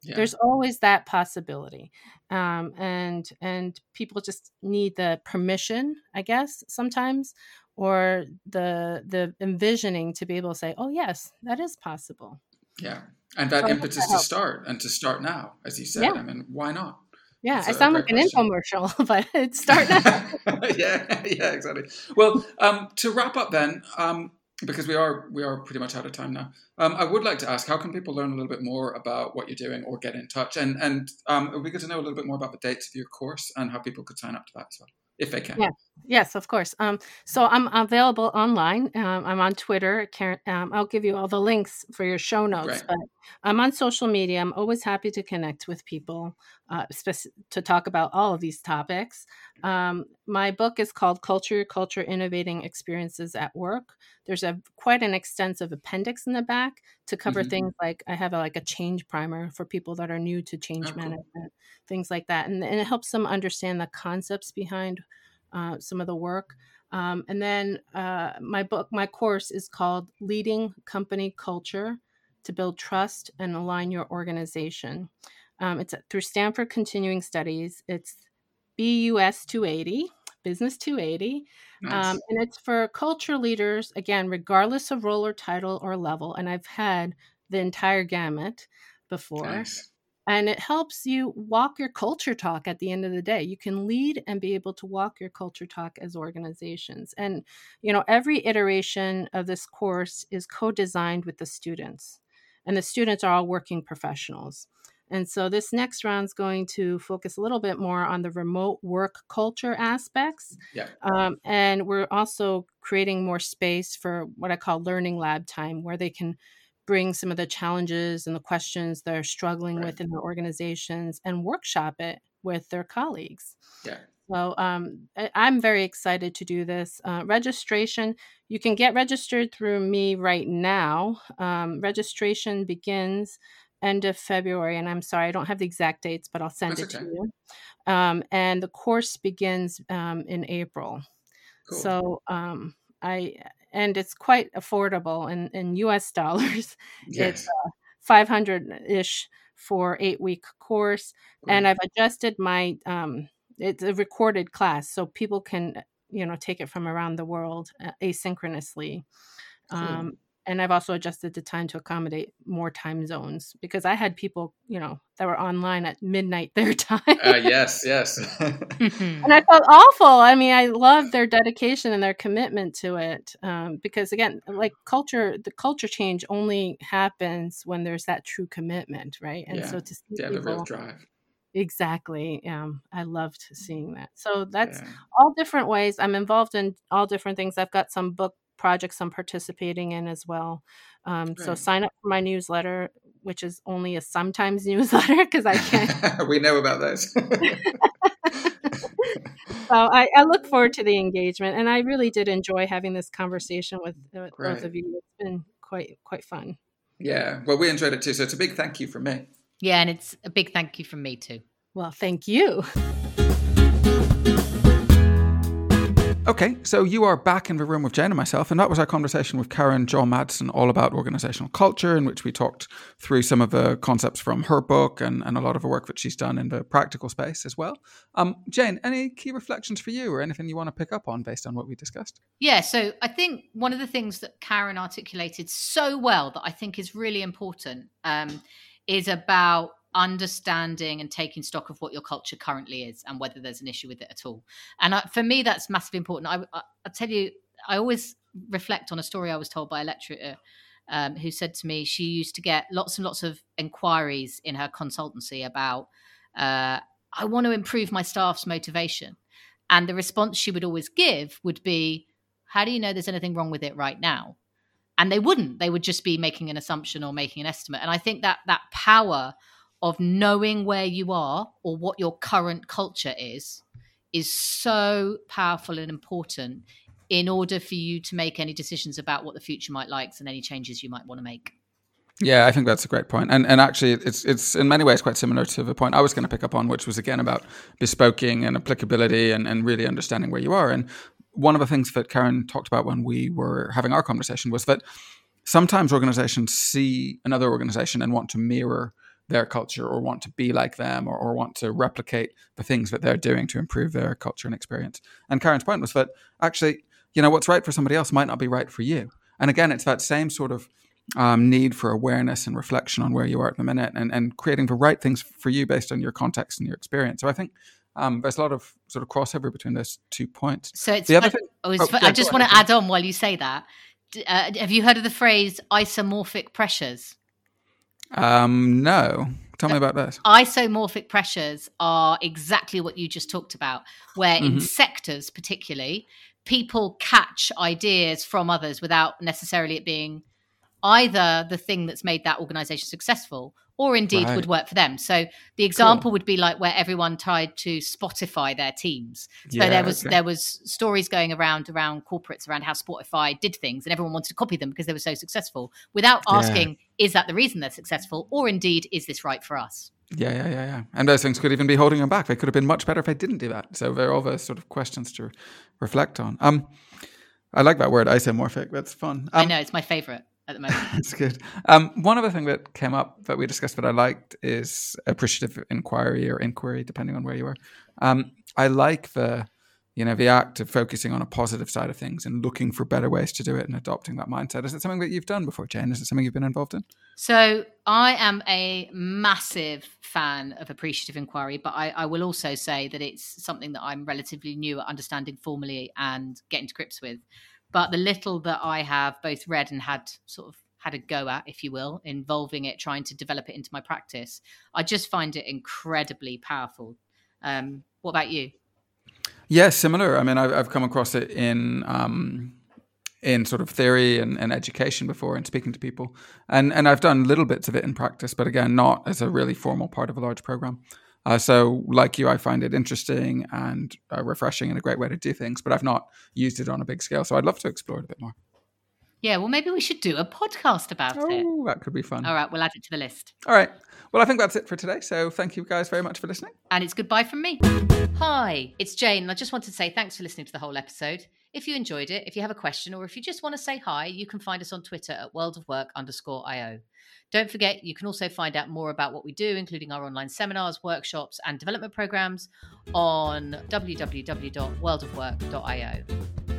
Yeah. There's always that possibility, um, and and people just need the permission, I guess, sometimes, or the the envisioning to be able to say, "Oh yes, that is possible." Yeah. And that so impetus to start and to start now, as you said. Yeah. I mean, why not? Yeah, That's I sound like an question. infomercial, but it's start now. yeah, yeah, exactly. Well, um, to wrap up then, um, because we are we are pretty much out of time now. Um, I would like to ask, how can people learn a little bit more about what you're doing or get in touch? And and um, it would be good to know a little bit more about the dates of your course and how people could sign up to that as well if they can. Yes, yes, of course. Um, so I'm available online. Um, I'm on Twitter. Karen, um, I'll give you all the links for your show notes. Right. But I'm on social media. I'm always happy to connect with people uh, to talk about all of these topics. Um, my book is called Culture, Culture Innovating Experiences at Work. There's a quite an extensive appendix in the back to cover mm-hmm. things like I have a, like a change primer for people that are new to change oh, management, cool. things like that, and, and, it helps them understand the concepts behind uh, some of the work. Um, and then uh, my book, my course is called Leading Company Culture to Build Trust and Align Your Organization. Um, it's through Stanford Continuing Studies. It's BUS 280, Business 280. Um, nice. Um, and it's for culture leaders, again, regardless of role or title or level. And I've had the entire gamut before. Nice. And it helps you walk your culture talk at the end of the day. You can lead and be able to walk your culture talk as organizations. And, you know, every iteration of this course is co designed with the students, and the students are all working professionals. And so this next round is going to focus a little bit more on the remote work culture aspects. Yeah. Um, and we're also creating more space for what I call learning lab time, where they can bring some of the challenges and the questions they're struggling right. with in their organizations and workshop it with their colleagues. Yeah. So um, I'm very excited to do this. Uh, registration, you can get registered through me right now. Um, registration begins end of February, and I'm sorry, I don't have the exact dates, but I'll send That's it okay. to you. Um, and the course begins um, in April. Cool. So um, I and it's quite affordable in, in US dollars. Yes. It's uh, 500 ish for eight week course. Great. And I've adjusted my, um, it's a recorded class so people can, you know, take it from around the world uh, asynchronously. Cool. Um, and I've also adjusted the time to accommodate more time zones because I had people, you know, that were online at midnight their time. uh, yes, yes. and I felt awful. I mean, I love their dedication and their commitment to it um, because, again, like culture, the culture change only happens when there's that true commitment, right? And yeah. so to see yeah, people, the real drive. Exactly. Um, I loved seeing that. So that's yeah. all different ways. I'm involved in all different things. I've got some book projects I'm participating in as well. Um, so sign up for my newsletter, which is only a sometimes newsletter because I can't. we know about those. so I, I, look forward to the engagement, and I really did enjoy having this conversation with, with both of you. It's been quite quite fun. Yeah, well, we enjoyed it too. So it's a big thank you from me. Yeah, and it's a big thank you from me too. Well, thank you. Okay, so you are back in the room with Jane and myself, and that was our conversation with Karen Jaw-Madson all about organizational culture, in which we talked through some of the concepts from her book and, and a lot of the work that she's done in the practical space as well. Um, Jane, any key reflections for you or anything you want to pick up on based on what we discussed? Yeah, so I think one of the things that Karen articulated so well that I think is really important um, is about understanding and taking stock of what your culture currently is and whether there's an issue with it at all. And I, for me, that's massively important. I, I, I, tell you, I always reflect on a story I was told by a lecturer um, who said to me she used to get lots and lots of inquiries in her consultancy about, uh, I want to improve my staff's motivation. And the response she would always give would be, How do you know there's anything wrong with it right now? And they wouldn't. They would just be making an assumption or making an estimate. And I think that that power of knowing where you are or what your current culture is is so powerful and important in order for you to make any decisions about what the future might like and any changes you might want to make. Yeah, I think that's a great point. And and actually it's it's in many ways quite similar to the point I was going to pick up on, which was again about bespoking and applicability and, and really understanding where you are. And one of the things that Karen talked about when we were having our conversation was that sometimes organizations see another organization and want to mirror their culture or want to be like them or, or want to replicate the things that they're doing to improve their culture and experience. And Karen's point was that actually, you know, what's right for somebody else might not be right for you. And again, it's that same sort of um, need for awareness and reflection on where you are at the minute and, and creating the right things for you based on your context and your experience. So I think um, there's a lot of sort of crossover between those two points. So it's, the other thing, oh, oh, I just want to add on while you say that. Uh, have you heard of the phrase isomorphic pressures? Um, no. Tell me about this. Isomorphic pressures are exactly what you just talked about, where mm-hmm. in sectors, particularly, people catch ideas from others without necessarily it being either the thing that's made that organization successful or indeed right. would work for them. So the example cool. would be like where everyone tried to Spotify their teams. So yeah, there was okay. there was stories going around around corporates around how Spotify did things and everyone wanted to copy them because they were so successful without asking yeah. is that the reason they're successful or indeed is this right for us? Yeah, yeah, yeah, yeah. And those things could even be holding them back. They could have been much better if they didn't do that. So there are all those sort of questions to reflect on. Um I like that word isomorphic. That's fun. Um, I know, it's my favorite. At the moment. That's good. Um, one other thing that came up that we discussed that I liked is appreciative inquiry or inquiry, depending on where you are. Um, I like the you know the act of focusing on a positive side of things and looking for better ways to do it and adopting that mindset is it something that you've done before jane is it something you've been involved in so i am a massive fan of appreciative inquiry but I, I, will also say that it's something that i'm relatively new at understanding formally and getting to grips with but the little that i have both read and had sort of had a go at if you will involving it trying to develop it into my practice i just find it incredibly powerful um, what about you yeah, similar. I mean, I've, I've come across it in um, in sort of theory and, and education before, and speaking to people, and and I've done little bits of it in practice, but again, not as a really formal part of a large program. Uh, so, like you, I find it interesting and uh, refreshing and a great way to do things, but I've not used it on a big scale. So, I'd love to explore it a bit more. Yeah, well, maybe we should do a podcast about oh, it. that could be fun. All right, we'll add it to the list. All right. Well, I think that's it for today. So thank you guys very much for listening. And it's goodbye from me. Hi, it's Jane. I just wanted to say thanks for listening to the whole episode. If you enjoyed it, if you have a question, or if you just want to say hi, you can find us on Twitter at worldofwork underscore IO. Don't forget, you can also find out more about what we do, including our online seminars, workshops, and development programs on www.worldofwork.io.